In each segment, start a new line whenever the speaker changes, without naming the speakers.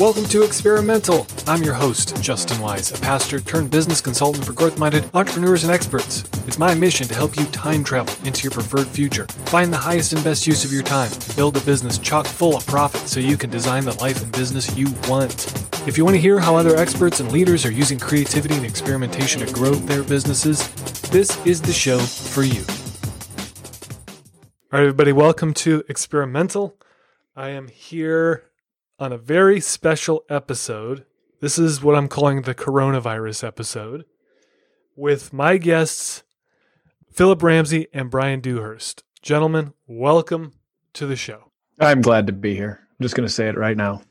Welcome to Experimental. I'm your host, Justin Wise, a pastor turned business consultant for growth minded entrepreneurs and experts. It's my mission to help you time travel into your preferred future, find the highest and best use of your time, and build a business chock full of profit so you can design the life and business you want. If you want to hear how other experts and leaders are using creativity and experimentation to grow their businesses, this is the show for you. All right, everybody, welcome to Experimental. I am here on a very special episode. This is what I'm calling the coronavirus episode with my guests, Philip Ramsey and Brian Dewhurst. Gentlemen, welcome to the show.
I'm glad to be here. I'm just going to say it right now.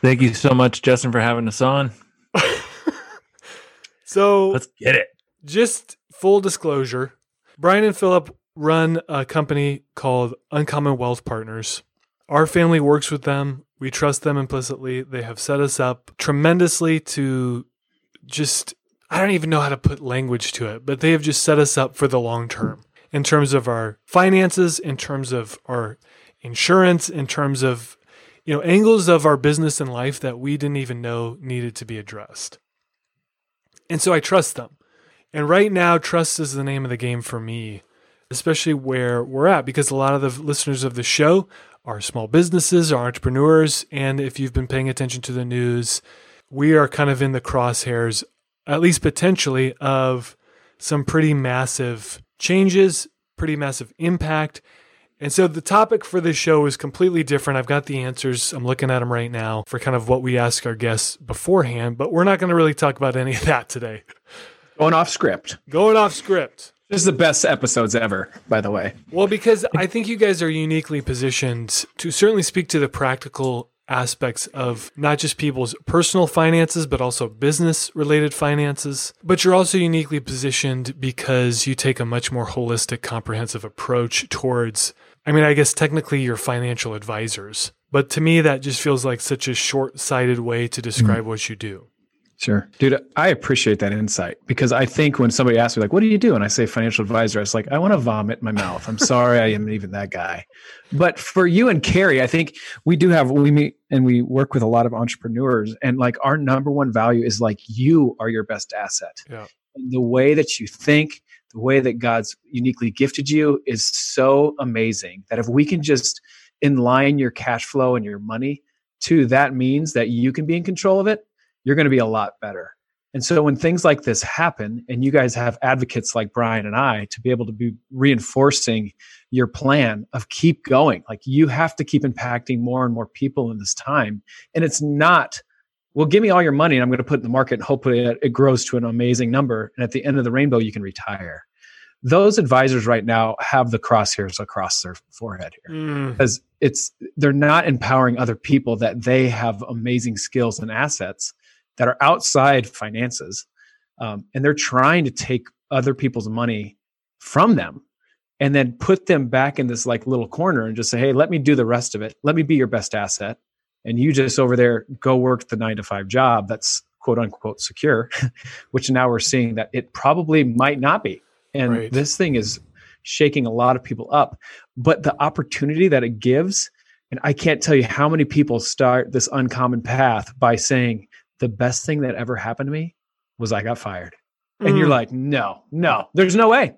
Thank you so much, Justin, for having us on.
so
let's get it.
Just full disclosure Brian and Philip run a company called Uncommon Wealth Partners. Our family works with them. We trust them implicitly. They have set us up tremendously to just, I don't even know how to put language to it, but they have just set us up for the long term in terms of our finances, in terms of our insurance, in terms of, you know, angles of our business and life that we didn't even know needed to be addressed. And so I trust them. And right now, trust is the name of the game for me, especially where we're at, because a lot of the listeners of the show are small businesses, are entrepreneurs. And if you've been paying attention to the news, we are kind of in the crosshairs, at least potentially, of some pretty massive changes, pretty massive impact. And so the topic for this show is completely different. I've got the answers. I'm looking at them right now for kind of what we ask our guests beforehand, but we're not going to really talk about any of that today.
Going off script.
Going off script.
This is the best episodes ever, by the way.
Well, because I think you guys are uniquely positioned to certainly speak to the practical aspects of not just people's personal finances, but also business related finances. But you're also uniquely positioned because you take a much more holistic, comprehensive approach towards, I mean, I guess technically you're financial advisors. But to me, that just feels like such a short sighted way to describe mm-hmm. what you do.
Sure. Dude, I appreciate that insight because I think when somebody asks me, like, what do you do? And I say financial advisor, it's like, I want to vomit in my mouth. I'm sorry, I am even that guy. But for you and Carrie, I think we do have, we meet and we work with a lot of entrepreneurs. And like our number one value is like, you are your best asset.
Yeah.
And the way that you think, the way that God's uniquely gifted you is so amazing that if we can just inline your cash flow and your money to that means that you can be in control of it you're going to be a lot better. And so when things like this happen, and you guys have advocates like Brian and I to be able to be reinforcing your plan of keep going, like you have to keep impacting more and more people in this time. And it's not, well, give me all your money and I'm going to put it in the market and hopefully it grows to an amazing number. And at the end of the rainbow, you can retire. Those advisors right now have the crosshairs across their forehead here mm. because it's they're not empowering other people that they have amazing skills and assets that are outside finances um, and they're trying to take other people's money from them and then put them back in this like little corner and just say hey let me do the rest of it. Let me be your best asset. And you just over there go work the nine to five job that's quote unquote secure which now we're seeing that it probably might not be. And right. this thing is shaking a lot of people up. But the opportunity that it gives and i can't tell you how many people start this uncommon path by saying the best thing that ever happened to me was I got fired. Mm. And you're mm. like, no, no, there's no way.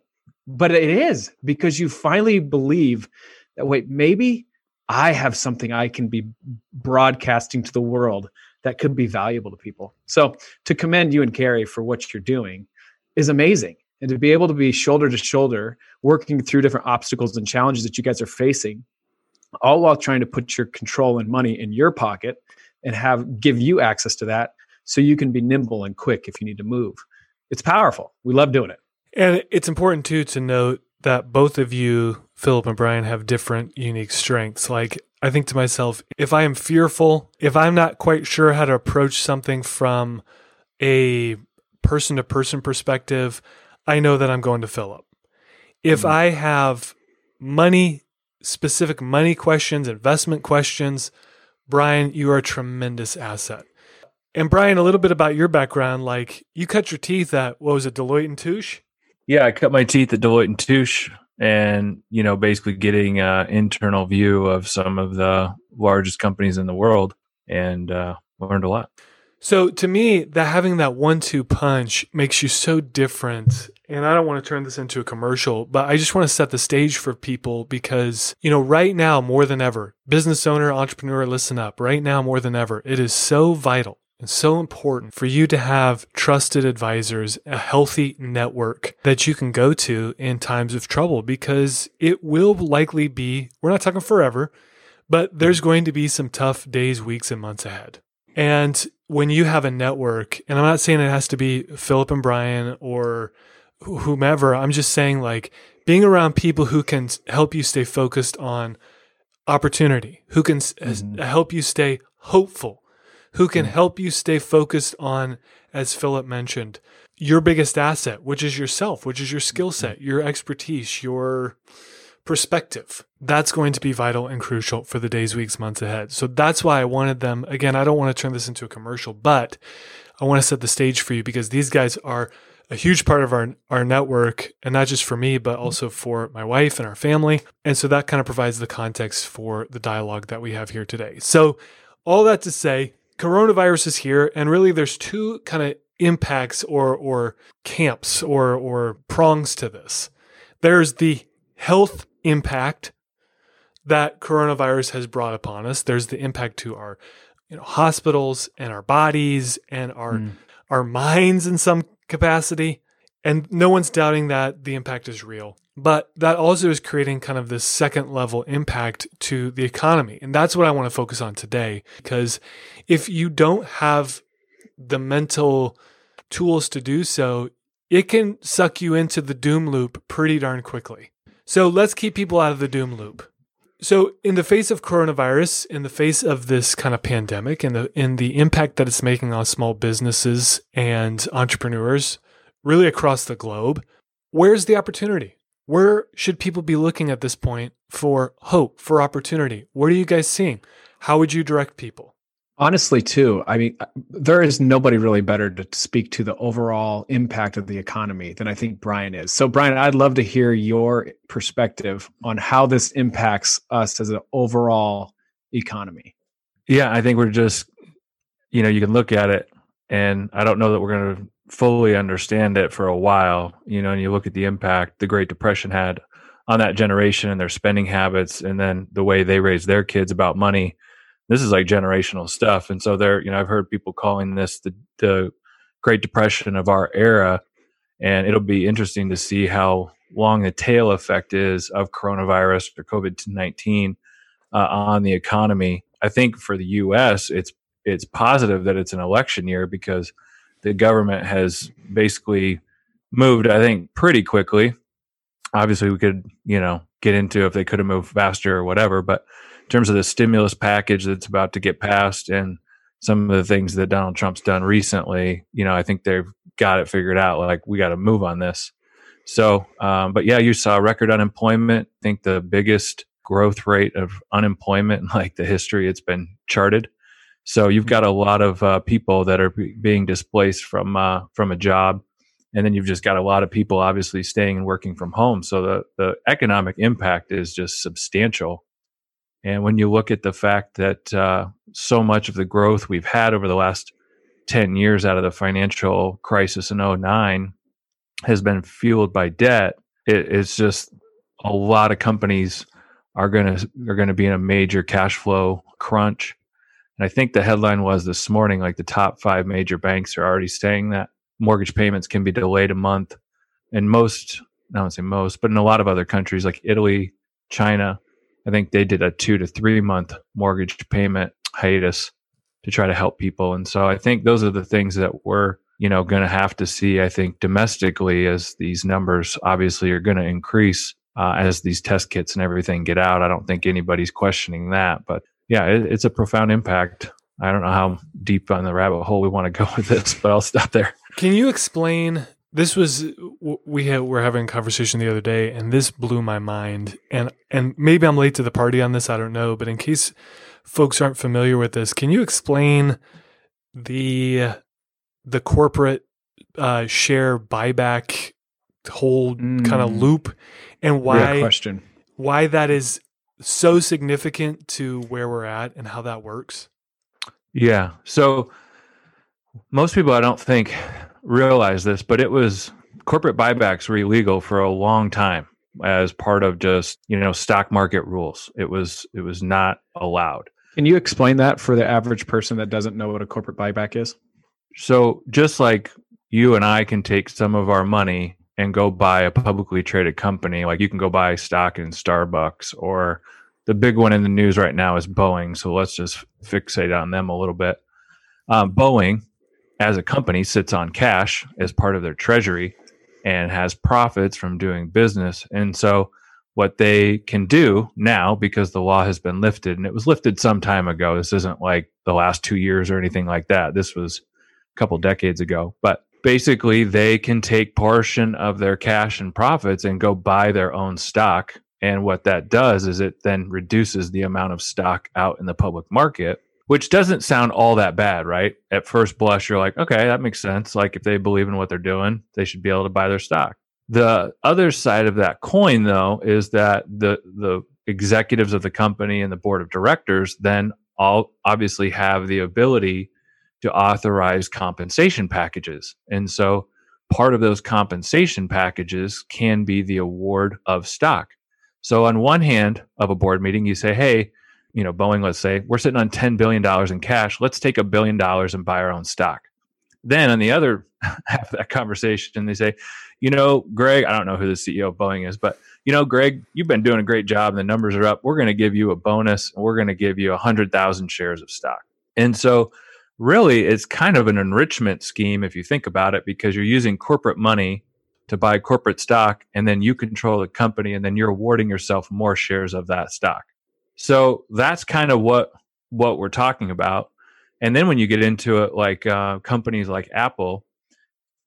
But it is because you finally believe that, wait, maybe I have something I can be broadcasting to the world that could be valuable to people. So to commend you and Carrie for what you're doing is amazing. And to be able to be shoulder to shoulder, working through different obstacles and challenges that you guys are facing, all while trying to put your control and money in your pocket and have give you access to that so you can be nimble and quick if you need to move. It's powerful. We love doing it.
And it's important too to note that both of you, Philip and Brian, have different unique strengths. Like I think to myself, if I am fearful, if I'm not quite sure how to approach something from a person to person perspective, I know that I'm going to Philip. If mm-hmm. I have money, specific money questions, investment questions, Brian, you are a tremendous asset. And Brian, a little bit about your background. Like you cut your teeth at what was it, Deloitte and Touche?
Yeah, I cut my teeth at Deloitte and Touche, and you know, basically getting an internal view of some of the largest companies in the world. and uh, learned a lot.
So to me, that having that one-two punch makes you so different. And I don't want to turn this into a commercial, but I just want to set the stage for people because, you know, right now more than ever, business owner, entrepreneur, listen up. Right now more than ever, it is so vital and so important for you to have trusted advisors, a healthy network that you can go to in times of trouble because it will likely be, we're not talking forever, but there's going to be some tough days, weeks, and months ahead. And when you have a network, and I'm not saying it has to be Philip and Brian or whomever, I'm just saying like being around people who can help you stay focused on opportunity, who can mm-hmm. help you stay hopeful, who can mm-hmm. help you stay focused on, as Philip mentioned, your biggest asset, which is yourself, which is your skill set, mm-hmm. your expertise, your perspective. That's going to be vital and crucial for the days, weeks, months ahead. So that's why I wanted them. Again, I don't want to turn this into a commercial, but I want to set the stage for you because these guys are a huge part of our our network and not just for me but also for my wife and our family. And so that kind of provides the context for the dialogue that we have here today. So all that to say, coronavirus is here and really there's two kind of impacts or or camps or or prongs to this. There's the health impact that coronavirus has brought upon us. There's the impact to our you know hospitals and our bodies and our mm. our minds in some capacity. And no one's doubting that the impact is real. But that also is creating kind of this second level impact to the economy. And that's what I want to focus on today. Because if you don't have the mental tools to do so, it can suck you into the doom loop pretty darn quickly. So let's keep people out of the doom loop. So, in the face of coronavirus, in the face of this kind of pandemic, and the in the impact that it's making on small businesses and entrepreneurs, really across the globe, where's the opportunity? Where should people be looking at this point for hope, for opportunity? What are you guys seeing? How would you direct people?
Honestly, too, I mean, uh, there is nobody really better to speak to the overall impact of the economy than I think Brian is. So, Brian, I'd love to hear your perspective on how this impacts us as an overall economy.
Yeah, I think we're just, you know, you can look at it, and I don't know that we're going to fully understand it for a while, you know, and you look at the impact the Great Depression had on that generation and their spending habits, and then the way they raise their kids about money this is like generational stuff. And so there, you know, I've heard people calling this the, the Great Depression of our era. And it'll be interesting to see how long the tail effect is of coronavirus or COVID 19 uh, on the economy. I think for the US, it's it's positive that it's an election year because the government has basically moved, I think, pretty quickly. Obviously, we could, you know, get into if they could have moved faster or whatever, but terms of the stimulus package that's about to get passed and some of the things that Donald Trump's done recently, you know, I think they've got it figured out. Like we got to move on this. So, um, but yeah, you saw record unemployment. I think the biggest growth rate of unemployment in like the history it's been charted. So you've got a lot of uh, people that are b- being displaced from uh, from a job, and then you've just got a lot of people obviously staying and working from home. So the the economic impact is just substantial. And when you look at the fact that uh, so much of the growth we've had over the last 10 years out of the financial crisis in 09 has been fueled by debt, it, it's just a lot of companies are going to are going to be in a major cash flow crunch. And I think the headline was this morning like the top 5 major banks are already saying that mortgage payments can be delayed a month. And most, I don't say most, but in a lot of other countries like Italy, China, I think they did a two to three month mortgage payment hiatus to try to help people. And so I think those are the things that we're, you know, going to have to see, I think, domestically as these numbers obviously are going to increase uh, as these test kits and everything get out. I don't think anybody's questioning that. But yeah, it, it's a profound impact. I don't know how deep on the rabbit hole we want to go with this, but I'll stop there.
Can you explain this was we had, were having a conversation the other day and this blew my mind and and maybe i'm late to the party on this i don't know but in case folks aren't familiar with this can you explain the the corporate uh, share buyback whole mm. kind of loop and why
question
why that is so significant to where we're at and how that works
Yeah. So most people, I don't think, realize this, but it was corporate buybacks were illegal for a long time as part of just you know stock market rules. It was it was not allowed.
Can you explain that for the average person that doesn't know what a corporate buyback is?
So just like you and I can take some of our money and go buy a publicly traded company, like you can go buy stock in Starbucks or the big one in the news right now is Boeing. So let's just fixate on them a little bit. Um, Boeing, as a company, sits on cash as part of their treasury and has profits from doing business. And so what they can do now because the law has been lifted and it was lifted some time ago. This isn't like the last 2 years or anything like that. This was a couple decades ago. But basically they can take portion of their cash and profits and go buy their own stock and what that does is it then reduces the amount of stock out in the public market which doesn't sound all that bad, right? At first blush, you're like, okay, that makes sense. Like if they believe in what they're doing, they should be able to buy their stock. The other side of that coin, though, is that the the executives of the company and the board of directors then all obviously have the ability to authorize compensation packages. And so part of those compensation packages can be the award of stock. So on one hand of a board meeting, you say, hey, you know, Boeing, let's say, we're sitting on $10 billion in cash. Let's take a billion dollars and buy our own stock. Then on the other half of that conversation, they say, you know, Greg, I don't know who the CEO of Boeing is, but you know, Greg, you've been doing a great job and the numbers are up. We're going to give you a bonus and we're going to give you 100,000 shares of stock. And so, really, it's kind of an enrichment scheme if you think about it, because you're using corporate money to buy corporate stock and then you control the company and then you're awarding yourself more shares of that stock. So that's kind of what what we're talking about. And then when you get into it, like uh, companies like Apple,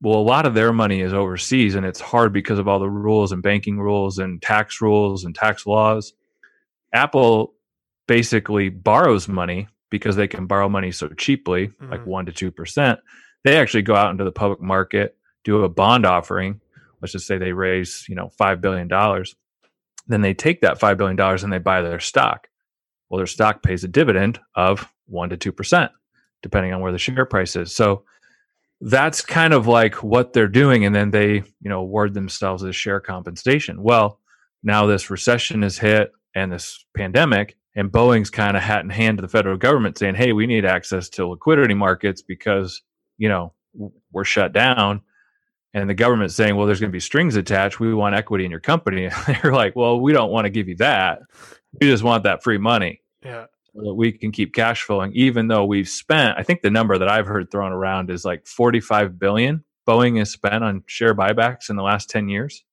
well, a lot of their money is overseas, and it's hard because of all the rules and banking rules and tax rules and tax laws. Apple basically borrows money because they can borrow money so cheaply, mm-hmm. like one to two percent. They actually go out into the public market, do a bond offering. Let's just say they raise, you know, five billion dollars then they take that $5 billion and they buy their stock. Well, their stock pays a dividend of 1% to 2%, depending on where the share price is. So that's kind of like what they're doing. And then they, you know, award themselves as share compensation. Well, now this recession has hit and this pandemic, and Boeing's kind of hat in hand to the federal government saying, hey, we need access to liquidity markets because, you know, we're shut down and the government's saying, well, there's going to be strings attached. We want equity in your company. And they're like, well, we don't want to give you that. We just want that free money.
Yeah.
So that we can keep cash flowing, even though we've spent, I think the number that I've heard thrown around is like 45 billion Boeing has spent on share buybacks in the last 10 years.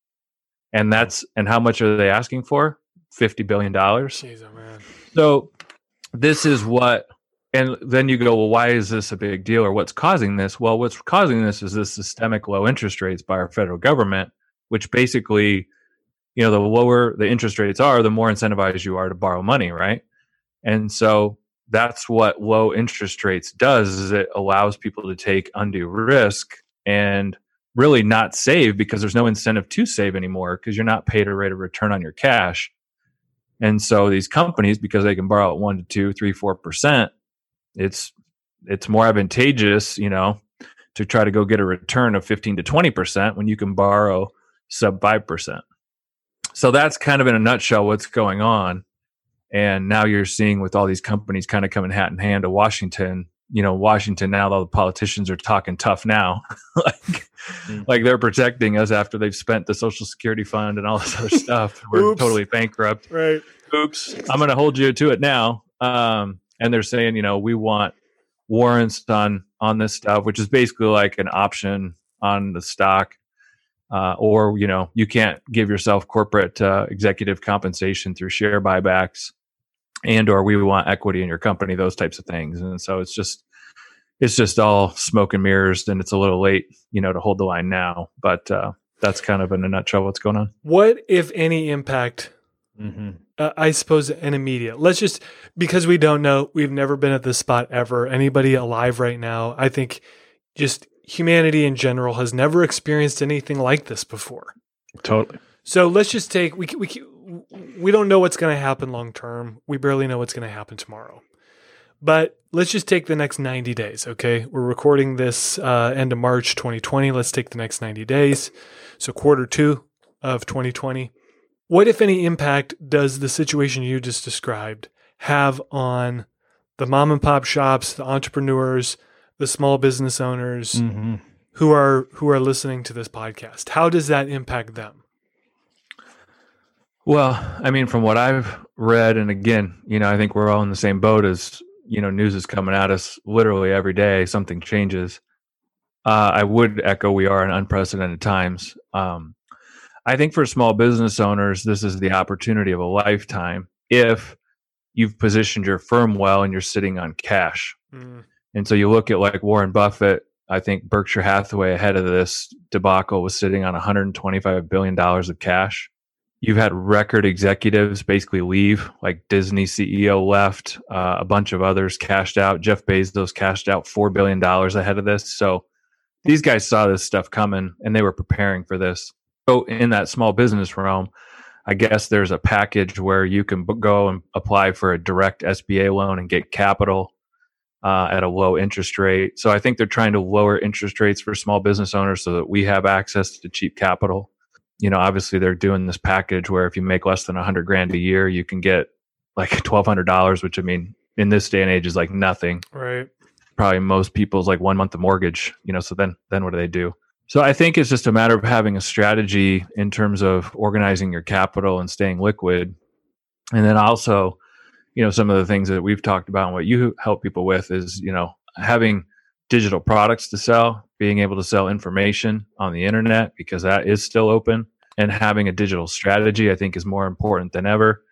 And that's, and how much are they asking for? $50 billion.
Jeez, oh man.
So this is what and then you go, well, why is this a big deal or what's causing this? Well, what's causing this is this systemic low interest rates by our federal government, which basically, you know, the lower the interest rates are, the more incentivized you are to borrow money, right? And so that's what low interest rates does is it allows people to take undue risk and really not save because there's no incentive to save anymore because you're not paid a rate of return on your cash. And so these companies, because they can borrow at one to two, three, four percent, it's it's more advantageous, you know, to try to go get a return of 15 to 20% when you can borrow sub 5%. So that's kind of in a nutshell what's going on. And now you're seeing with all these companies kind of coming hat in hand to Washington, you know, Washington now all the politicians are talking tough now. like mm. like they're protecting us after they've spent the social security fund and all this other stuff. We're totally bankrupt.
Right.
Oops. I'm going to hold you to it now. Um, and they're saying, you know, we want warrants on on this stuff, which is basically like an option on the stock. Uh, or you know you can't give yourself corporate uh, executive compensation through share buybacks and or we want equity in your company those types of things and so it's just it's just all smoke and mirrors and it's a little late you know to hold the line now but uh, that's kind of in a nutshell what's going on
what if any impact mm-hmm uh, I suppose, an immediate. Let's just because we don't know, we've never been at this spot ever. Anybody alive right now, I think, just humanity in general has never experienced anything like this before.
Totally.
So let's just take we we we don't know what's going to happen long term. We barely know what's going to happen tomorrow. But let's just take the next 90 days, okay? We're recording this uh, end of March 2020. Let's take the next 90 days. So, quarter two of 2020. What, if any, impact does the situation you just described have on the mom and pop shops, the entrepreneurs, the small business owners
Mm-hmm.
who are who are listening to this podcast? How does that impact them?
Well, I mean, from what I've read, and again, you know, I think we're all in the same boat as, you know, news is coming at us literally every day, something changes. Uh, I would echo we are in unprecedented times. Um, I think for small business owners, this is the opportunity of a lifetime if you've positioned your firm well and you're sitting on cash.
Mm,
And so you look at like Warren Buffett, I think Berkshire Hathaway ahead of this debacle was sitting on $125 billion of cash. You've had record executives basically leave, like Disney CEO left, uh, a bunch of others cashed out. Jeff Bezos cashed out $4 billion ahead of this. So these guys saw this stuff coming and they were preparing for this. So in that small business realm, I guess there's a package where you can b- go and apply for a direct SBA loan and get capital uh, at a low interest rate. So I think they're trying to lower interest rates for small business owners so that we have access to cheap capital. You know, obviously they're doing this package where if you make less than a hundred grand a year, you can get like twelve hundred dollars, which I mean, in this day and age is like nothing.
right.
Probably most people's like one month of mortgage. You know, so then then what do they do? So I think it's just a matter of having a strategy in terms of organizing your capital and staying liquid, and then also you know some of the things that we've talked about and what you help people with is you know having digital products to sell being able to sell information on the internet because that is still open and having a digital strategy i think is more important than ever.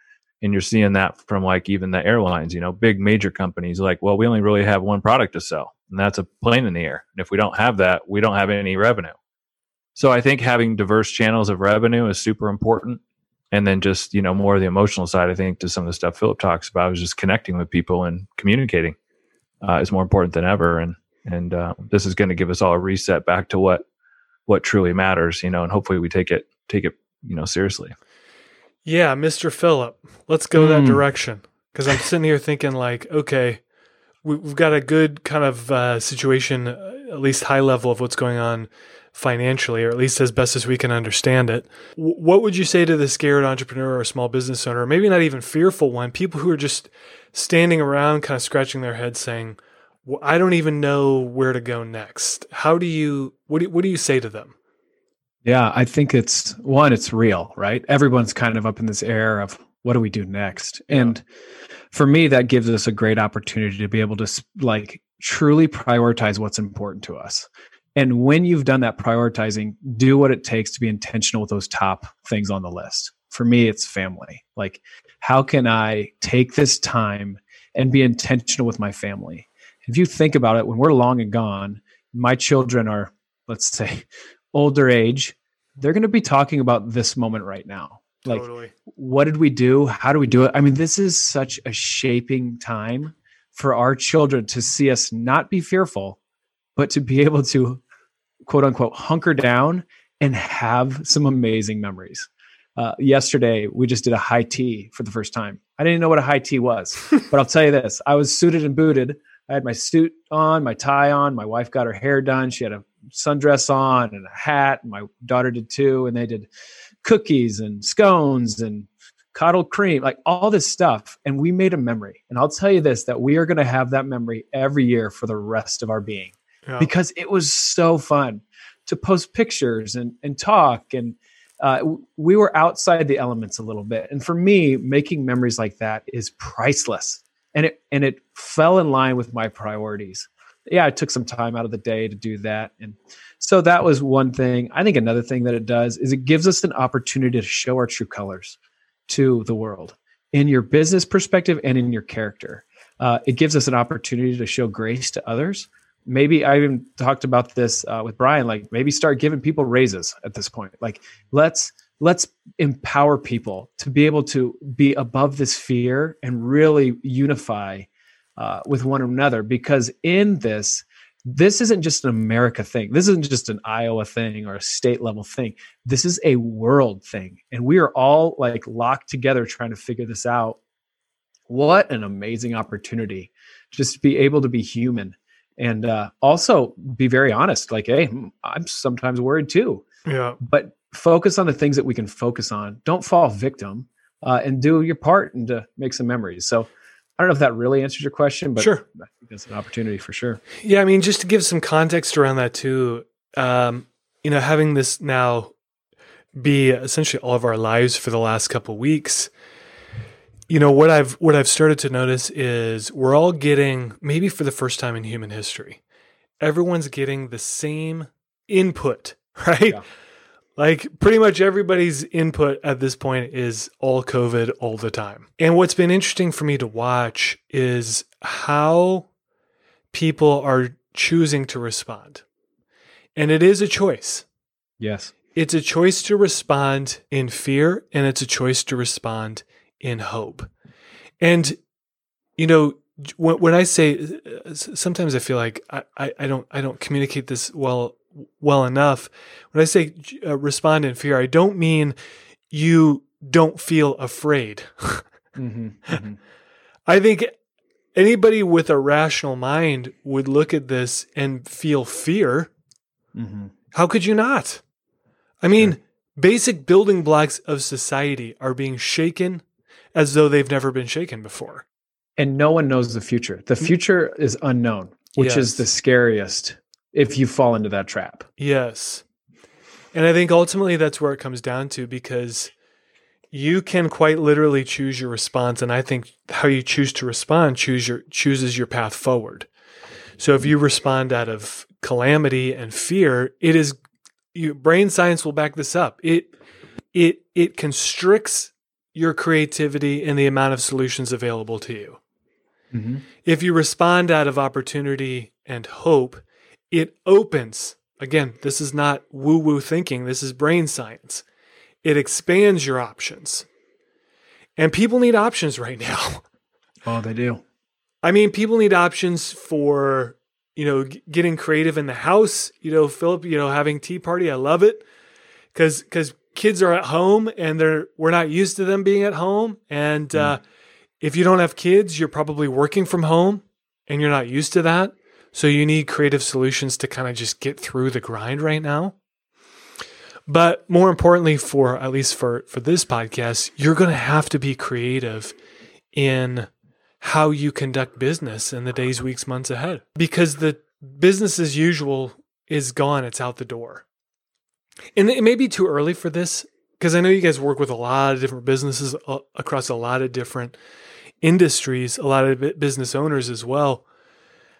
And you're seeing that from like even the airlines you know big major companies like well we only really have one product to sell and that's a plane in the air and if we don't have that we don't have any revenue so i think having diverse channels of revenue is super important and then just you know more of the emotional side i think to some of the stuff philip talks about is just connecting with people and communicating uh, is more important than ever and and uh, this is going to give us all a reset back to what what truly matters you know and hopefully we take it take it you know seriously
Yeah, Mr. Philip, let's go that
Mm.
direction. Because I'm sitting here thinking, like, okay, we've got a good kind of uh, situation, uh, at least high level of what's going on financially, or at least as best as we can understand it. W- what would you say to the scared entrepreneur or small business owner, or maybe not even fearful one, people who are just standing around, kind of scratching their heads, saying, well, "I don't even know where to go next." How do you? What do, what do you say to them?
Yeah, I think it's one, it's real, right? Everyone's kind of up in this air of what do we do next? And for me, that gives us a great opportunity to be able to like truly prioritize what's important to us. And when you've done that prioritizing, do what it takes to be intentional with those top things on the list. For me, it's family. Like, how can I take this time and be intentional with my family? If you think about it, when we're long and gone, my children are, let's say, older age, they're going to be talking about this moment right now. Like,
totally.
what did we do? How do we do it? I mean, this is such a shaping time for our children to see us not be fearful, but to be able to quote unquote hunker down and have some amazing memories. Uh, yesterday, we just did a high tea for the first time. I didn't know what a high tea was, but I'll tell you this I was suited and booted. I had my suit on, my tie on. My wife got her hair done. She had a sundress on and a hat. And my daughter did too. And they did cookies and scones and coddled cream, like all this stuff. And we made a memory. And I'll tell you this that we are going to have that memory every year for the rest of our being
Yeah.
because it was so fun to post pictures and, and talk. And uh, we were outside the elements a little bit. And for me, making memories like that is priceless. And it, and it fell in line with my priorities. Yeah, I took some time out of the day to do that. And so that was one thing. I think another thing that it does is it gives us an opportunity to show our true colors to the world in your business perspective and in your character. Uh, it gives us an opportunity to show grace to others. Maybe I even talked about this uh, with Brian. Like maybe start giving people raises at this point. Like let's let's empower people to be able to be above this fear and really unify uh, with one another. Because in this, this isn't just an America thing. This isn't just an Iowa thing or a state level thing. This is a world thing. And we are all like locked together trying to figure this out. What an amazing opportunity just to be able to be human and uh, also be very honest like hey i'm sometimes worried too
Yeah.
but focus on the things that we can focus on don't fall victim uh, and do your part and to make some memories so i don't know if that really answers your question but
Sure.
i think that's an opportunity for sure
Yeah, I mean, just to give some context around that too, um, you know, having this now be essentially all of our lives for the last couple weeks, you know, what I've what I've started to notice is we're all getting maybe for the first time in human history, everyone's getting the same input, right?
Yeah.
Like pretty much everybody's input at this point is all COVID all the time. And what's been interesting for me to watch is how people are choosing to respond. And it is a choice.
yes
It's a choice to respond in fear and it's a choice to respond in hope. And, you know, when, when I say, uh, sometimes I feel like I, I, I don't, I don't communicate this well, well enough. When I say uh, respond in fear, I don't mean you don't feel afraid.
hmm hmm
I think anybody with a rational mind would look at this and feel fear.
hmm
How could you not? I mean, basic building blocks of society are being shaken as though they've never been shaken before.
and no one knows the future the future is unknown which is the scariest if you fall into that trap
Yes. And I think ultimately that's where it comes down to because you can quite literally choose your response and I think how you choose to respond choose your chooses your path forward. So if you respond out of calamity and fear, it is you, brain science will back this up. It it it constricts your creativity and the amount of solutions available to you.
mm-hmm.
If you respond out of opportunity and hope, it opens. Again, this is not woo woo thinking, this is brain science. It expands your options. And people need options right now.
oh they do
I mean, people need options for, you know, g- getting creative in the house. You know, Philip, you know, having tea party, I love it. Cause, cause kids are at home and they're, we're not used to them being at home. And, uh, if you don't have kids, you're probably working from home and you're not used to that. So you need creative solutions to kind of just get through the grind right now. But more importantly, for at least for for this podcast, you're going to have to be creative in how you conduct business in the days, weeks, months ahead because the business as usual is gone. It's out the door. And it may be too early for this because I know you guys work with a lot of different businesses uh, across a lot of different industries, a lot of business owners as well.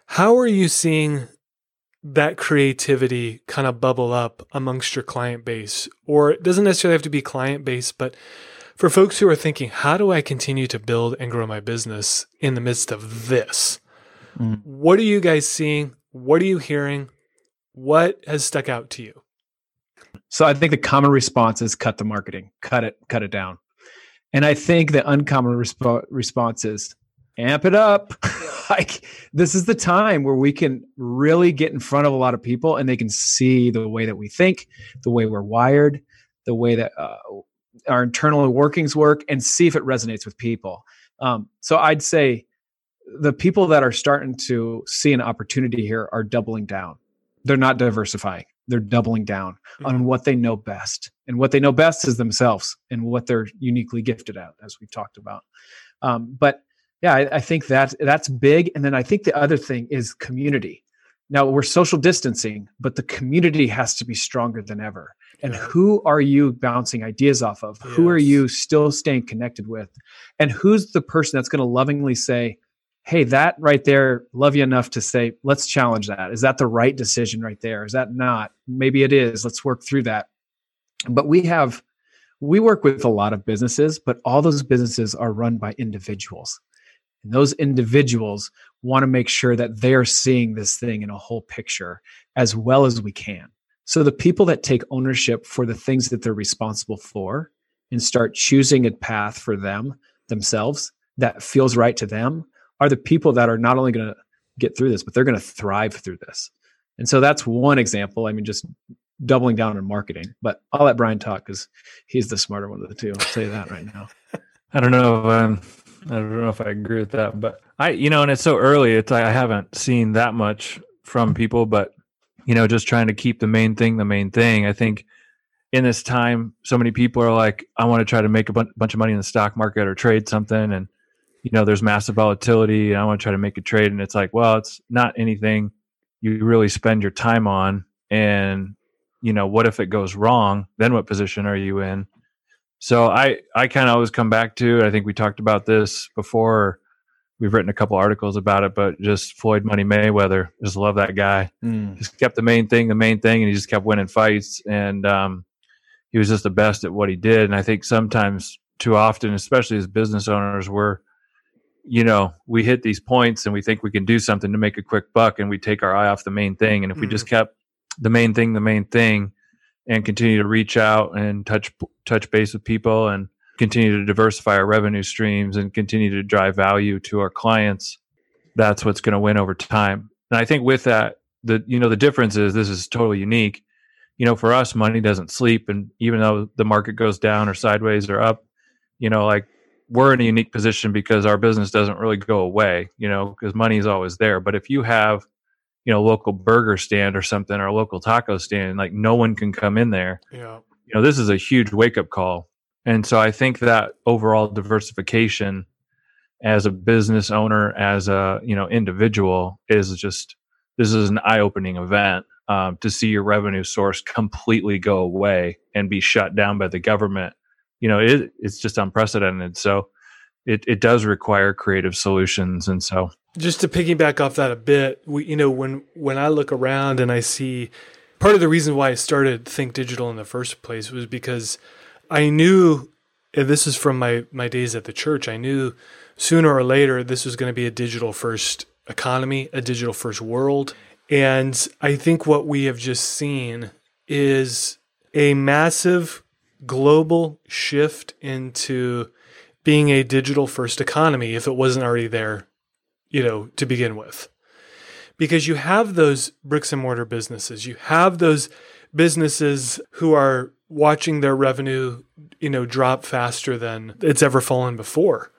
How are you seeing that creativity kind of bubble up amongst your client base? Or it doesn't necessarily have to be client base, but for folks who are thinking, how do I continue to build and grow my business in the midst of this?
Mm.
What are you guys seeing? What are you hearing? What has stuck out to you?
So I think the common response is cut the marketing, cut it, cut it down. And I think the uncommon resp- response is amp it up. like this is the time where we can really get in front of a lot of people and they can see the way that we think, the way we're wired, the way that uh, our internal workings work, and see if it resonates with people. Um, so I'd say the people that are starting to see an opportunity here are doubling down. They're not diversifying. They're doubling down on what they know best. And what they know best is themselves and what they're uniquely gifted at, as we've talked about. Um, but yeah, I, I think that that's big. And then I think the other thing is community. Now we're social distancing, but the community has to be stronger than ever. And
Yeah.
who are you bouncing ideas off of? Who are you still staying connected with? And who's the person that's going to lovingly say, hey, that right there, love you enough to say, let's challenge that. Is that the right decision right there? Is that not? Maybe it is. Let's work through that. But we have, we work with a lot of businesses, but all those businesses are run by individuals. And those individuals want to make sure that they're seeing this thing in a whole picture as well as we can. So the people that take ownership for the things that they're responsible for and start choosing a path for them themselves that feels right to them are the people that are not only going to get through this, but they're going to thrive through this. And so that's one example. I mean, just doubling down on marketing. But I'll let Brian talk because he's the smarter one of the two. I'll tell you that right now.
I don't know. Um, I don't know if I agree with that, but I, you know, and it's so early. It's I haven't seen that much from people, but you know, just trying to keep the main thing the main thing. I think in this time, so many people are like, I want to try to make a bunch, bunch of money in the stock market or trade something, and you know, there's massive volatility, and I want to try to make a trade, and it's like, well, it's not anything you really spend your time on, and you know, what if it goes wrong? Then what position are you in? So I I kind of always come back to. I think we talked about this before. We've written a couple articles about it, but just Floyd Money Mayweather, just love that guy.
Mm.
Just kept the main thing, the main thing, and he just kept winning fights. And um, he was just the best at what he did. And I think sometimes, too often, especially as business owners, we're you know we hit these points and we think we can do something to make a quick buck, and we take our eye off the main thing. And if we just kept the main thing, the main thing, and continue to reach out and touch touch base with people and continue to diversify our revenue streams and continue to drive value to our clients that's what's going to win over time. And i think with that the you know the difference is this is totally unique. You know for us money doesn't sleep and even though the market goes down or sideways or up you know like we're in a unique position because our business doesn't really go away you know because money is always there. But if you have you know local burger stand or something or a local taco stand like no one can come in there.
Yeah.
you know this is a huge wake up call. And so i think that overall diversification as a business owner as a you know individual is just this is an eye opening event um, to see your revenue source completely go away and be shut down by the government. You know it, it's just unprecedented. So it, it does require creative solutions. And so
just to piggyback off that a bit, we, you know, when when I look around and I see part of the reason why I started Think Digital in the first place was because I knew and this is from my my days at the church. I knew sooner or later this was going to be a digital first economy, a digital first world, and I think what we have just seen is a massive global shift into being a digital first economy if it wasn't already there you know, to begin with. Because you have those bricks and mortar businesses, you have those businesses who are watching their revenue, you know, drop faster than it's ever fallen before.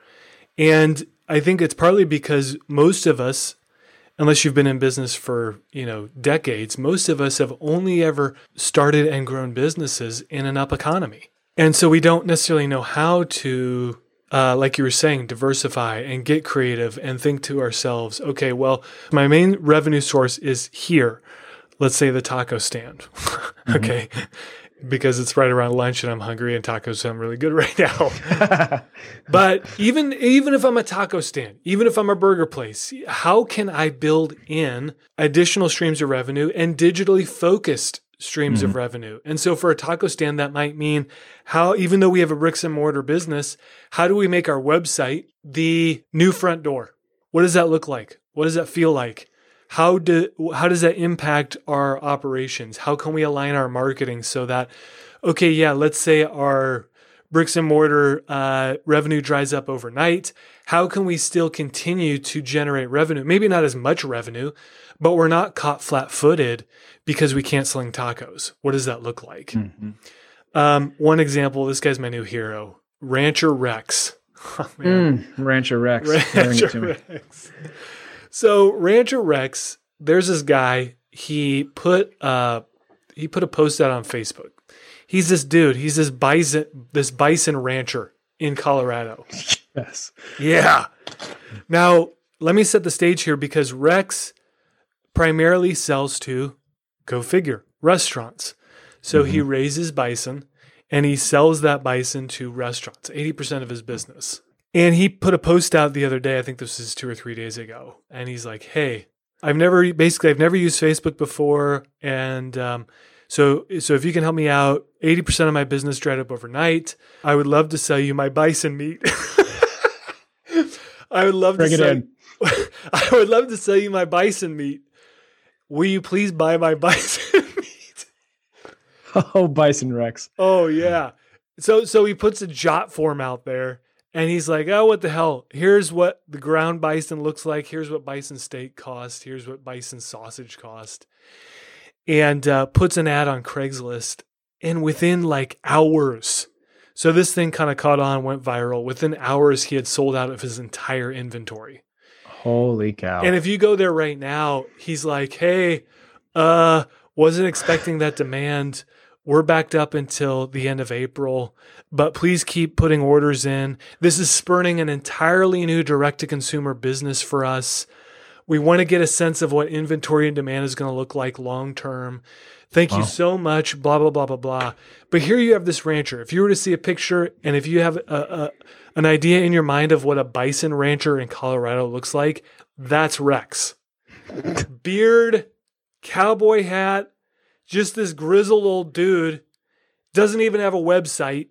And I think it's partly because most of us, unless you've been in business for, you know, decades, most of us have only ever started and grown businesses in an up economy. And so we don't necessarily know how to uh, like you were saying, diversify and get creative and think to ourselves, okay, well, my main revenue source is here. Let's say the taco stand. okay. Because it's right around lunch and I'm hungry and tacos sound really good right now. but even even if I'm a taco stand, even if I'm a burger place, how can I build in additional streams of revenue and digitally focused streams of revenue. And so for a taco stand, that might mean how, even though we have a bricks and mortar business, how do we make our website the new front door? What does that look like? What does that feel like? How do how does that impact our operations? How can we align our marketing so that okay, yeah, let's say our bricks and mortar uh, revenue dries up overnight. How can we still continue to generate revenue? Maybe not as much revenue, but we're not caught flat footed because we can't sling tacos. What does that look like?
Mhm.
Um, one example this guy's my new hero, Rancher Rex. Oh, man.
Mm, Rancher Rex.
Rancher. Rex. So Rancher Rex, there's this guy. He put uh he put a post out on Facebook. He's this dude. He's this bison this bison rancher in Colorado.
Yes.
Yeah. Now let me set the stage here because Rex primarily sells to go figure restaurants. So he raises bison and he sells that bison to restaurants, 80% of his business. And he put a post out the other day, I think this is two or three days ago. And he's like, hey, I've never, basically, I've never used Facebook before. And um, so, so if you can help me out, 80% of my business dried up overnight. I would love to sell you my bison meat. I would love
Bring
to
it
sell,
in.
I would love to sell you my bison meat. Will you please buy my bison meat?
Oh, Bison Rex.
Oh yeah. So so he puts a JotForm out there and he's like, "Oh, what the hell? Here's what the ground bison looks like. Here's what bison steak cost. Here's what bison sausage cost." And uh, puts an ad on Craigslist and within like hours So this thing kind of caught on, went viral. Within hours, he had sold out of his entire inventory.
Holy cow.
And if you go there right now, he's like, "Hey, uh, wasn't expecting that demand. We're backed up until the end of April, but please keep putting orders in. This is spurning an entirely new direct to consumer business for us. We want to get a sense of what inventory and demand is going to look like long term. Thank
Wow.
you so much. Blah blah blah blah blah. But here you have this rancher. If you were to see a picture, and if you have a, a an idea in your mind of what a bison rancher in Colorado looks like, that's Rex. Beard, cowboy hat, just this grizzled old dude, doesn't even have a website.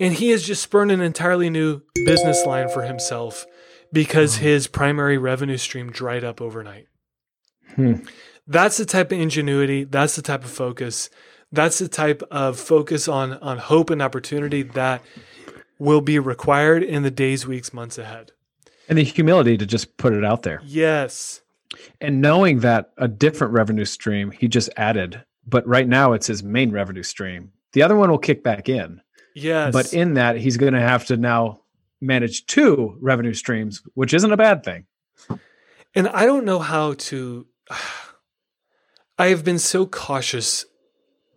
And he has just spurned an entirely new business line for himself because his primary revenue stream dried up overnight.
Hmm.
That's the type of ingenuity, that's the type of focus, that's the type of focus on on hope and opportunity that will be required in the days, weeks, months ahead.
and the humility to just put it out there.
Yes.
And knowing that a different revenue stream he just added, but right now it's his main revenue stream. The other one will kick back in.
Yes.
But in that, he's going to have to now manage two revenue streams, which isn't a bad thing.
And I don't know how to. I have been so cautious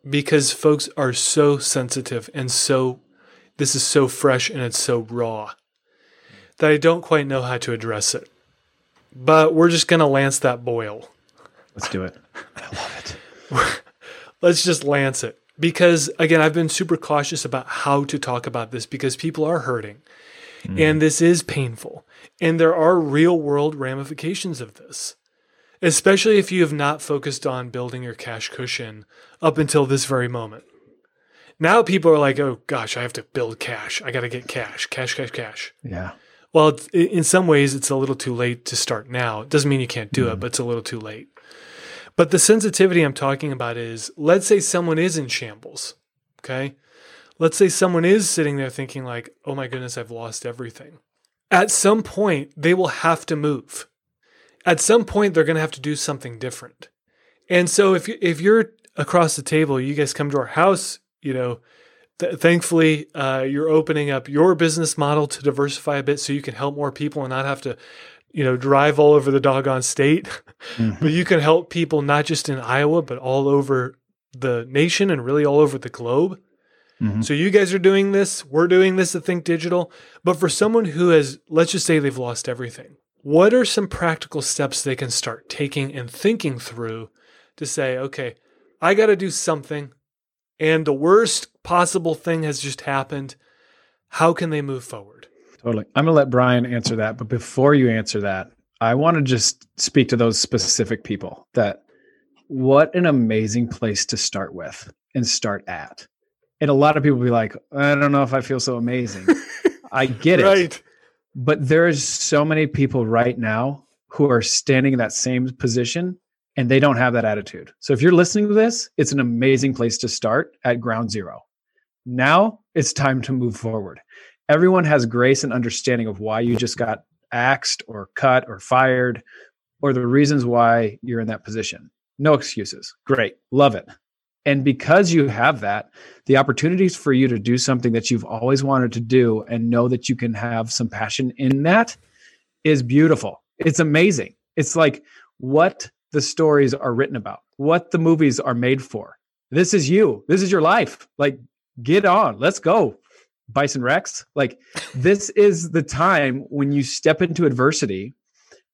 because folks are so sensitive and so. This is so fresh and it's so raw that I don't quite know how to address it. But we're just going to lance that boil.
Let's do it. I love it.
Let's just lance it. Because again, I've been super cautious about how to talk about this because people are hurting mm. and this is painful. And there are real world ramifications of this, especially if you have not focused on building your cash cushion up until this very moment. Now people are like, oh gosh, I have to build cash. I got to get cash, cash, cash, cash.
Yeah.
Well, in some ways, it's a little too late to start now. It doesn't mean you can't do it, mm-hmm. but it's a little too late. But the sensitivity I'm talking about is let's say someone is in shambles. Okay. Let's say someone is sitting there thinking, like, oh my goodness, I've lost everything. At some point, they will have to move. At some point, they're going to have to do something different. And so if, if you're across the table, you guys come to our house, you know, th- thankfully uh, you're opening up your business model to diversify a bit so you can help more people and not have to you know drive all over the doggone state. But you can help people not just in iowa but all over the nation and really all over the globe.
Mhm.
so you guys are doing this we're doing this at think digital. But for someone who has let's just say they've lost everything what are some practical steps they can start taking and thinking through to say okay i got to do something and the worst possible thing has just happened how can they move forward
Totally. I'm going to let Brian answer that. But before you answer that, I want to just speak to those specific people that what an amazing place to start with and start at. And a lot of people be like, I don't know if I feel so amazing. I get it.
right
But there's so many people right now who are standing in that same position and they don't have that attitude. So if you're listening to this, it's an amazing place to start at ground zero. Now it's time to move forward. Everyone has grace and understanding of why you just got axed or cut or fired or the reasons why you're in that position. No excuses. Great. Love it. And because you have that, the opportunities for you to do something that you've always wanted to do and know that you can have some passion in that is beautiful. It's amazing. It's like what the stories are written about, what the movies are made for. This is you. This is your life. Like, get on. Let's go. Bison Rex. Like, this is the time when you step into adversity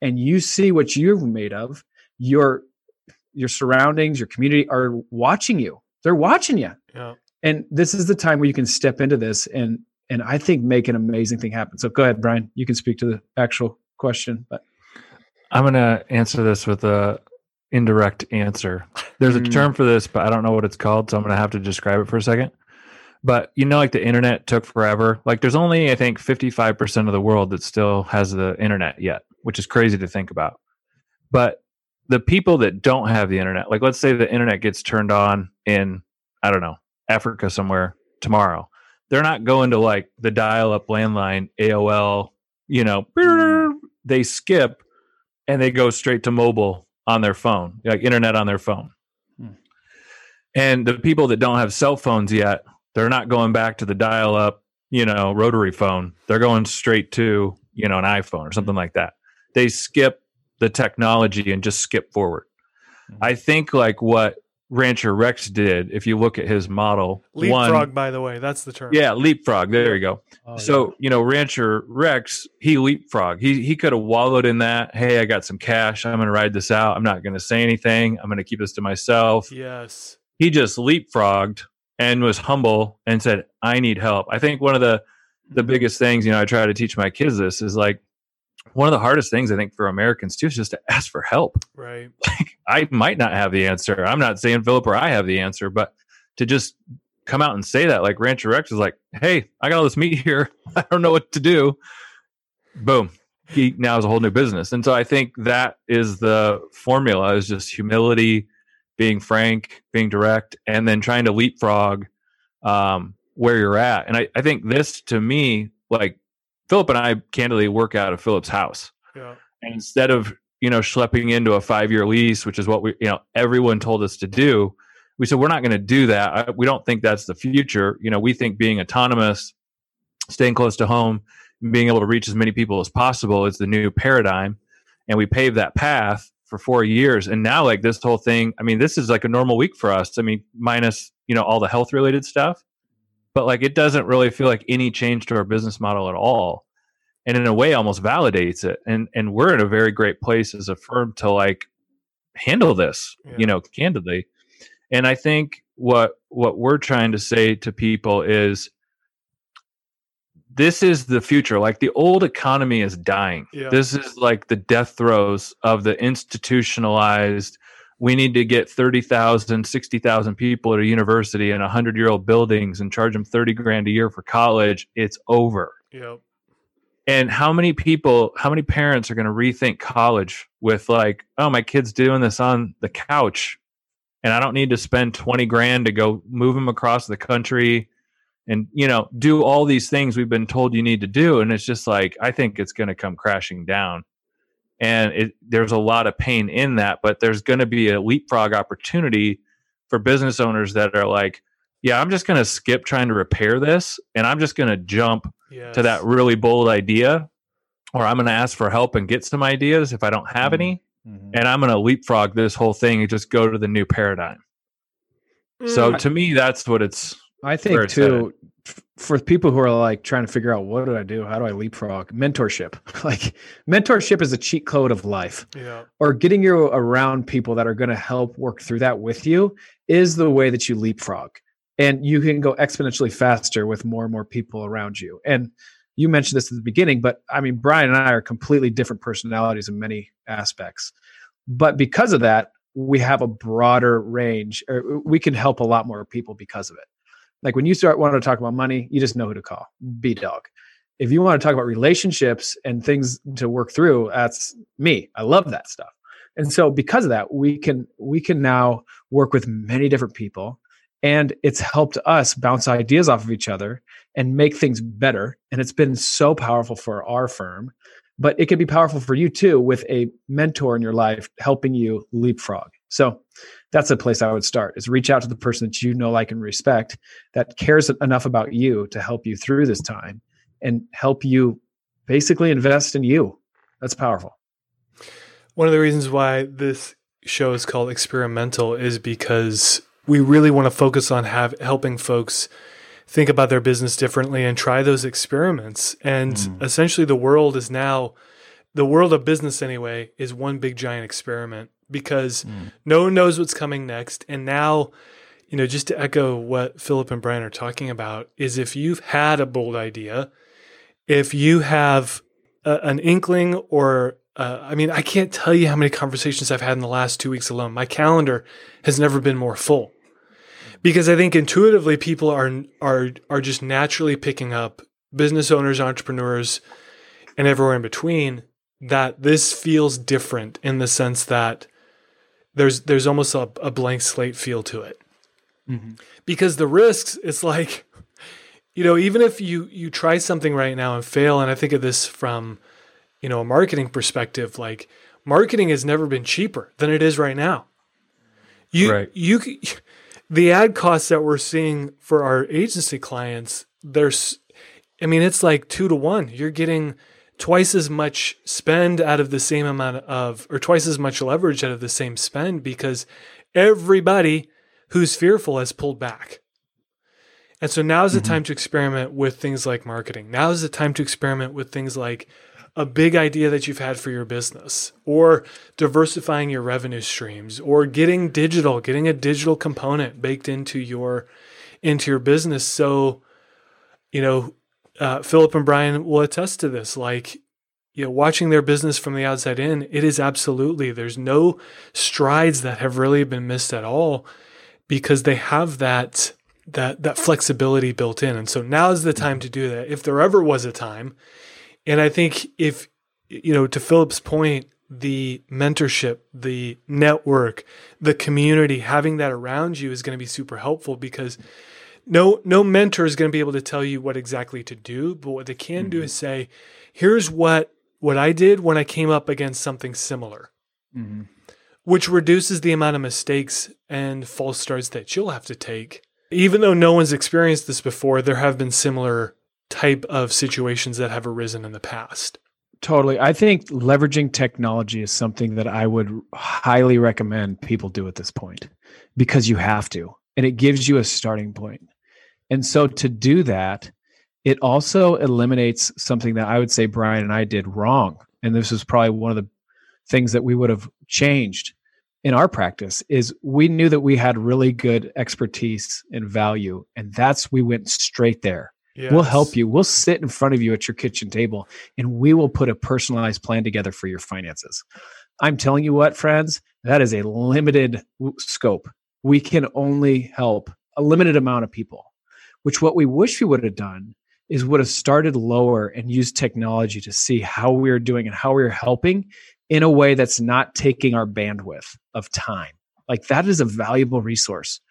and you see what you're made of. Your your surroundings, your community are watching you. They're watching you
yeah
and this is the time where you can step into this and and i think make an amazing thing happen so go ahead brian you can speak to the actual question but
I'm gonna answer this with a indirect answer. There's a
Mm.
term for this, but I don't know what it's called, so I'm gonna have to describe it for a second. But you know, like the internet took forever. Like there's only I think 55% of the world that still has the internet yet, which is crazy to think about. But the people that don't have the internet, like let's say the internet gets turned on in I don't know Africa somewhere tomorrow, they're not going to like the dial-up landline AOL. You know, they skip and they go straight to mobile on their phone, like internet on their phone.
Hmm.
And the people that don't have cell phones yet They're not going back to the dial up, you know, rotary phone. They're going straight to, you know, an iPhone or something like that. They skip the technology and just skip forward.
Mm-hmm.
I think like what Rancher Rex did, if you look at his model,
Leapfrog,
one,
by the way, that's the term.
yeah, leapfrog. There you go.
Oh,
So you know, Rancher Rex, he leapfrog. He he could have wallowed in that. Hey, I got some cash. I'm going to ride this out. I'm not going to say anything. I'm going to keep this to myself.
Yes.
He just leapfrogged and was humble and said, "I need help." I think one of the the biggest things, you know, I try to teach my kids this is like one of the hardest things I think for Americans too is just to ask for help.
Right.
Like I might not have the answer. I'm not saying Philip or I have the answer, but to just come out and say that, like Rancher Rex is like, "Hey, I got all this meat here. I don't know what to do." Boom, he now has a whole new business, and so I think that is the formula: is just humility, being frank, being direct, and then trying to leapfrog um, where you're at. And I, I think this, to me, like Philip and I, candidly work out of Philip's house.
Yeah.
and instead of you know schlepping into a five year lease which is what we you know everyone told us to do we said we're not going to do that. I, we don't think that's the future. You know we think being autonomous staying close to home being able to reach as many people as possible is the new paradigm. And we paved that path for four years. And now like this whole thing i mean this is like a normal week for us. I mean minus you know all the health related stuff but like it doesn't really feel like any change to our business model at all. And in a way almost validates it. And and we're in a very great place as a firm to like handle this
Yeah.
you know candidly. And i think what what we're trying to say to people is this is the future. Like the old economy is dying.
Yeah.
this is like the death throes of the institutionalized we need to get 30,000 60,000 people at a university in 100 year old buildings and charge them 30 grand a year for college it's over
Yep.
and how many people how many parents are going to rethink college with like oh my kid's doing this on the couch and i don't need to spend 20 grand to go move him across the country and you know do all these things we've been told you need to do and it's just like i think it's going to come crashing down and it, there's a lot of pain in that but there's going to be a leapfrog opportunity for business owners that are like yeah i'm just going to skip trying to repair this and i'm just going to jump
Yes.
to that really bold idea, or I'm going to ask for help and get some ideas if I don't have
Mhm.
any,
Mhm.
and I'm going to leapfrog this whole thing and just go to the new paradigm. So
Mm.
to me, that's what it's.
I think
it's
too, for people who are like trying to figure out what do I do? How do I leapfrog? Mentorship. like mentorship is a cheat code of life.
yeah.
Or getting you around people that are going to help work through that with you is the way that you leapfrog. And you can go exponentially faster with more and more people around you. And you mentioned this at the beginning, but I mean, Brian and I are completely different personalities in many aspects. But because of that, we have a broader range, or we can help a lot more people because of it. Like when you start wanting to talk about money, you just know who to call. B dog. If you want to talk about relationships and things to work through, that's me. I love that stuff. And so because of that, we can we can now work with many different people and it's helped us bounce ideas off of each other and make things better and it's been so powerful for our firm but it can be powerful for you too with a mentor in your life helping you leapfrog so that's a place i would start is reach out to the person that you know like and respect that cares enough about you to help you through this time and help you basically invest in you that's powerful
One of the reasons why this show is called experimental is because we really want to focus on have helping folks think about their business differently and try those experiments. And
Mm.
essentially the world is now the world of business anyway is one big giant experiment because no one knows what's coming next. And now, you know, just to echo what Philip and Brian are talking about is if you've had a bold idea, if you have a, an inkling or uh, I mean, I can't tell you how many conversations I've had in the last two weeks alone. My calendar has never been more full because I think intuitively people are are are just naturally picking up business owners, entrepreneurs, and everywhere in between that this feels different in the sense that there's there's almost a, a blank slate feel to it because the risks it's like you know even if you you try something right now and fail and i think of this from you know a marketing perspective like marketing has never been cheaper than it is right now you
Right.
you the ad costs that we're seeing for our agency clients, there's, I mean, it's like two to one. You're getting twice as much spend out of the same amount of, or twice as much leverage out of the same spend because everybody who's fearful has pulled back. And so now is the mm-hmm. time to experiment with things like marketing. Now is the time to experiment with things like a big idea that you've had for your business or diversifying your revenue streams or getting digital, getting a digital component baked into your into your business. So, you know, uh, Philip and Brian will attest to this. Like, you know, watching their business from the outside in, it is absolutely there's no strides that have really been missed at all because they have that that that flexibility built in. And so now is the time to do that. If there ever was a time, and I think if you know, to Philip's point, the mentorship, the network, the community, having that around you is going to be super helpful because no no mentor is going to be able to tell you what exactly to do, but what they can mm-hmm. do is say, here's what what I did when I came up against something similar. Mm-hmm. Which reduces the amount of mistakes and false starts that you'll have to take even though no one's experienced this before, there have been similar type of situations that have arisen in the past.
Totally. I think leveraging technology is something that I would highly recommend people do at this point because you have to, and it gives you a starting point. And so to do that, it also eliminates something that I would say Brian and I did wrong. And this is probably one of the things that we would have changed in our practice is we knew that we had really good expertise and value and that's we went straight there. Yes. we'll help you. We'll sit in front of you at your kitchen table and we will put a personalized plan together for your finances. I'm telling you what friends that is a limited scope. We can only help a limited amount of people which what we wish we would have done is would have started lower and used technology to see how we are doing and how we are helping in a way that's not taking our bandwidth of time. Like that is a valuable resource.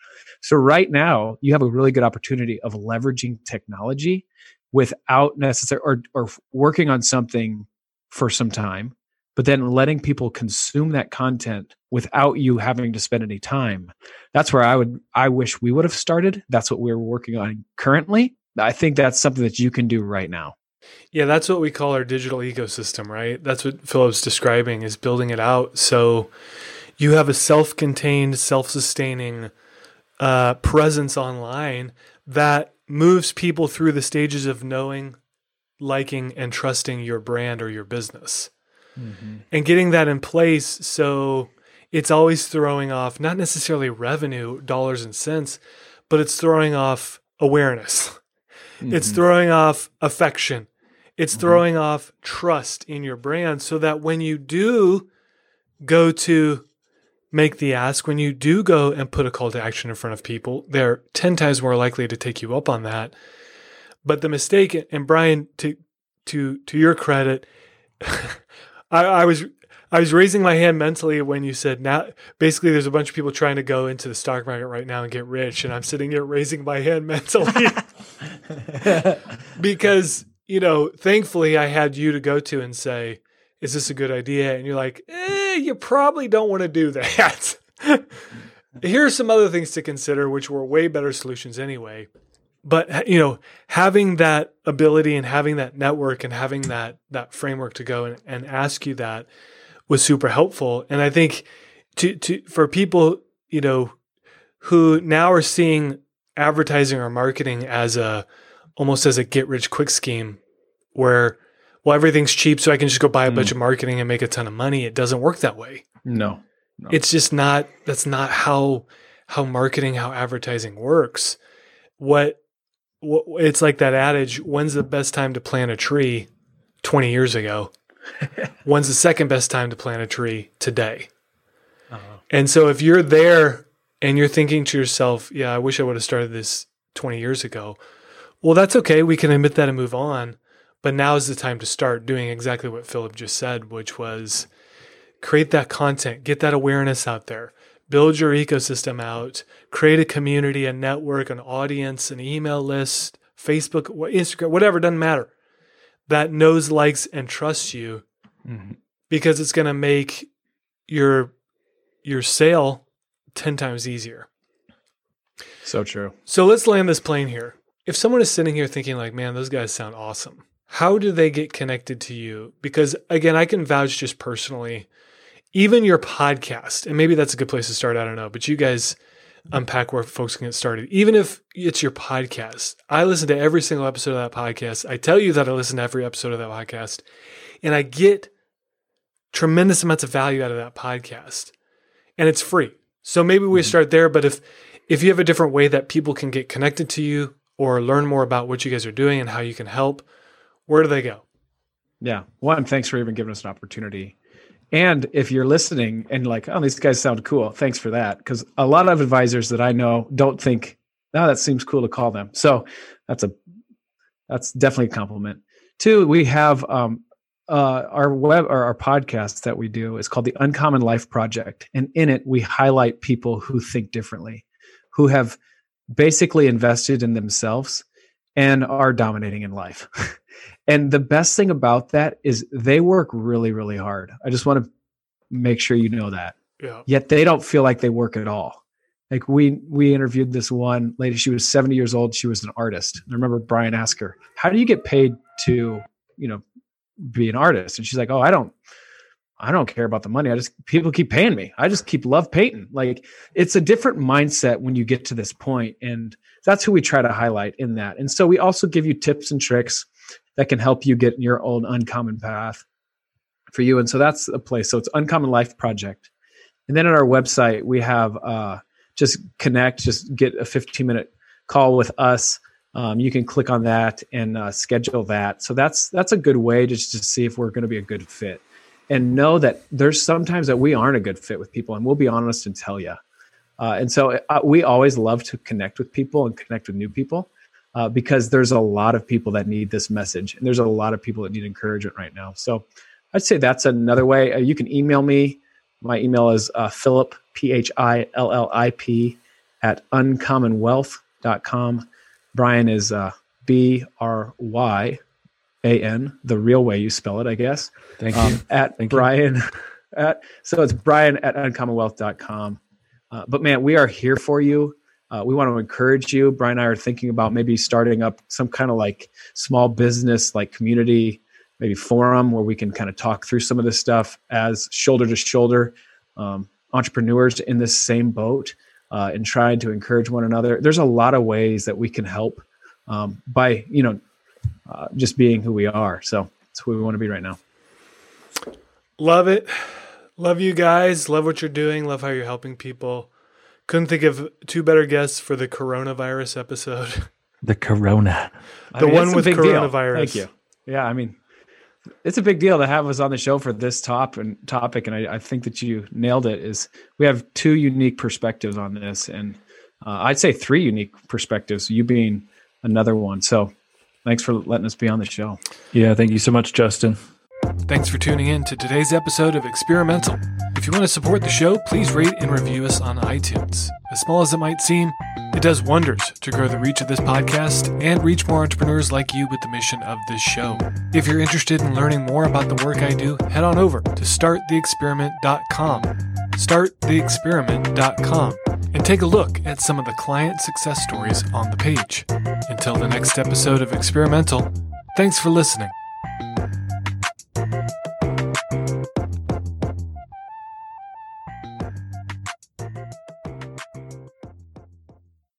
So right now you have a really good opportunity of leveraging technology without necessary or, or working on something for some time, but then letting people consume that content without you having to spend any time. That's where I would, I wish we would have started. That's what we're working on currently. I think that's something that you can do right now.
Yeah, that's what we call our digital ecosystem, right? That's what Philip's describing is building it out. So you have a self-contained, self-sustaining uh, presence online that moves people through the stages of knowing, liking, and trusting your brand or your business, mm-hmm. and getting that in place so it's always throwing off not necessarily revenue, dollars and cents, but it's throwing off awareness. Mm-hmm. It's throwing off affection. It's mm-hmm. throwing off trust in your brand so that when you do go to make the ask, when you do go and put a call to action in front of people, they're 10 times more likely to take you up on that. But the mistake, and Brian, to to to your credit, I, I was I was raising my hand mentally when you said now basically there's a bunch of people trying to go into the stock market right now and get rich and I'm sitting here raising my hand mentally because you know, thankfully I had you to go to and say, is this a good idea? And you're like, eh, you probably don't want to do that. Here are some other things to consider, which were way better solutions anyway. But you know, having that ability and having that network and having that that framework to go and, and ask you that was super helpful. And I think to to for people, you know, who now are seeing advertising or marketing as a almost as a get rich quick scheme where well everything's cheap so I can just go buy a mm. bunch of marketing and make a ton of money. It doesn't work that way.
No,
no. It's just not that's not how how marketing, how advertising works. What, what it's like that adage, when's the best time to plant a tree 20 years ago? when's the second best time to plant a tree today? Uh-huh. And so if you're there and you're thinking to yourself, yeah, I wish I would have started this 20 years ago. Well, that's okay. We can admit that and move on. But now is the time to start doing exactly what Philip just said, which was create that content, get that awareness out there, build your ecosystem out, create a community, a network, an audience, an email list, Facebook, Instagram, whatever, doesn't matter, that knows, likes, and trusts you mm-hmm. because it's going to make your your sale 10 times easier.
So true.
So let's land this plane here. If someone is sitting here thinking, like, man, those guys sound awesome, how do they get connected to you? Because again, I can vouch just personally, even your podcast, and maybe that's a good place to start. I don't know, but you guys unpack where folks can get started. Even if it's your podcast, I listen to every single episode of that podcast. I tell you that I listen to every episode of that podcast, and I get tremendous amounts of value out of that podcast, and it's free. So maybe we mm-hmm. start there. But if if you have a different way that people can get connected to you or learn more about what you guys are doing and how you can help, where do they go?
Yeah. One, thanks for even giving us an opportunity. And if you're listening and like, oh, these guys sound cool, thanks for that. Because a lot of advisors that I know don't think, oh, that seems cool to call them. So that's a that's definitely a compliment. Two, we have um, uh, our web or our podcast that we do is called the Uncommon Life Project, and in it we highlight people who think differently, who have basically invested in themselves and are dominating in life. and the best thing about that is they work really, really hard. I just want to make sure you know that.
Yeah.
Yet they don't feel like they work at all. Like we we interviewed this one lady. She was 70 years old. She was an artist. I remember Brian asked her, "How do you get paid to, you know, be an artist?" And she's like, "Oh, I don't, I don't care about the money. I just people keep paying me. I just keep love painting. Like it's a different mindset when you get to this point, and that's who we try to highlight in that. And so we also give you tips and tricks that can help you get in your own uncommon path for you. And so that's a place. So it's Uncommon Life Project. And then at our website, we have uh, just connect, just get a 15 minute call with us. Um, you can click on that and uh, schedule that. So that's that's a good way just to see if we're going to be a good fit, and know that there's sometimes that we aren't a good fit with people, and we'll be honest and tell you. Uh, and so uh, we always love to connect with people and connect with new people uh, because there's a lot of people that need this message, and there's a lot of people that need encouragement right now. So I'd say that's another way. Uh, you can email me. My email is uh, Phillip, P H I L L I P, at uncommonwealth.com. Brian is uh, B R Y A N, the real way you spell it, I guess.
Thank
Um,
you.
at
Thank you.
Brian, at, so it's Brian at uncommonwealth.com. Uh, but man, we are here for you. Uh, we want to encourage you. Brian and I are thinking about maybe starting up some kind of like small business, like community, maybe forum where we can kind of talk through some of this stuff as shoulder to shoulder um, entrepreneurs in this same boat uh, and trying to encourage one another. There's a lot of ways that we can help um, by, you know, uh, just being who we are. So that's who we want to be right now.
Love it. Love you guys. Love what you're doing. Love how you're helping people. Couldn't think of two better guests for the coronavirus episode.
The Corona.
I
The
mean,
one with
big deal.
coronavirus.
Thank you. Yeah, I mean, it's a big deal to have us on the show for this top and topic, and I, I think that you nailed it. Is we have two unique perspectives on this, and uh, I'd say three unique perspectives. You being another one. So, thanks for letting us be on the show.
Yeah, thank you so much, Justin.
Thanks for tuning in to today's episode of Experimental. If you want to support the show, please rate and review us on iTunes. As small as it might seem, it does wonders to grow the reach of this podcast and reach more entrepreneurs like you with the mission of this show. If you're interested in learning more about the work I do, head on over to starttheexperiment.com. Starttheexperiment.com and take a look at some of the client success stories on the page. Until the next episode of Experimental, thanks for listening.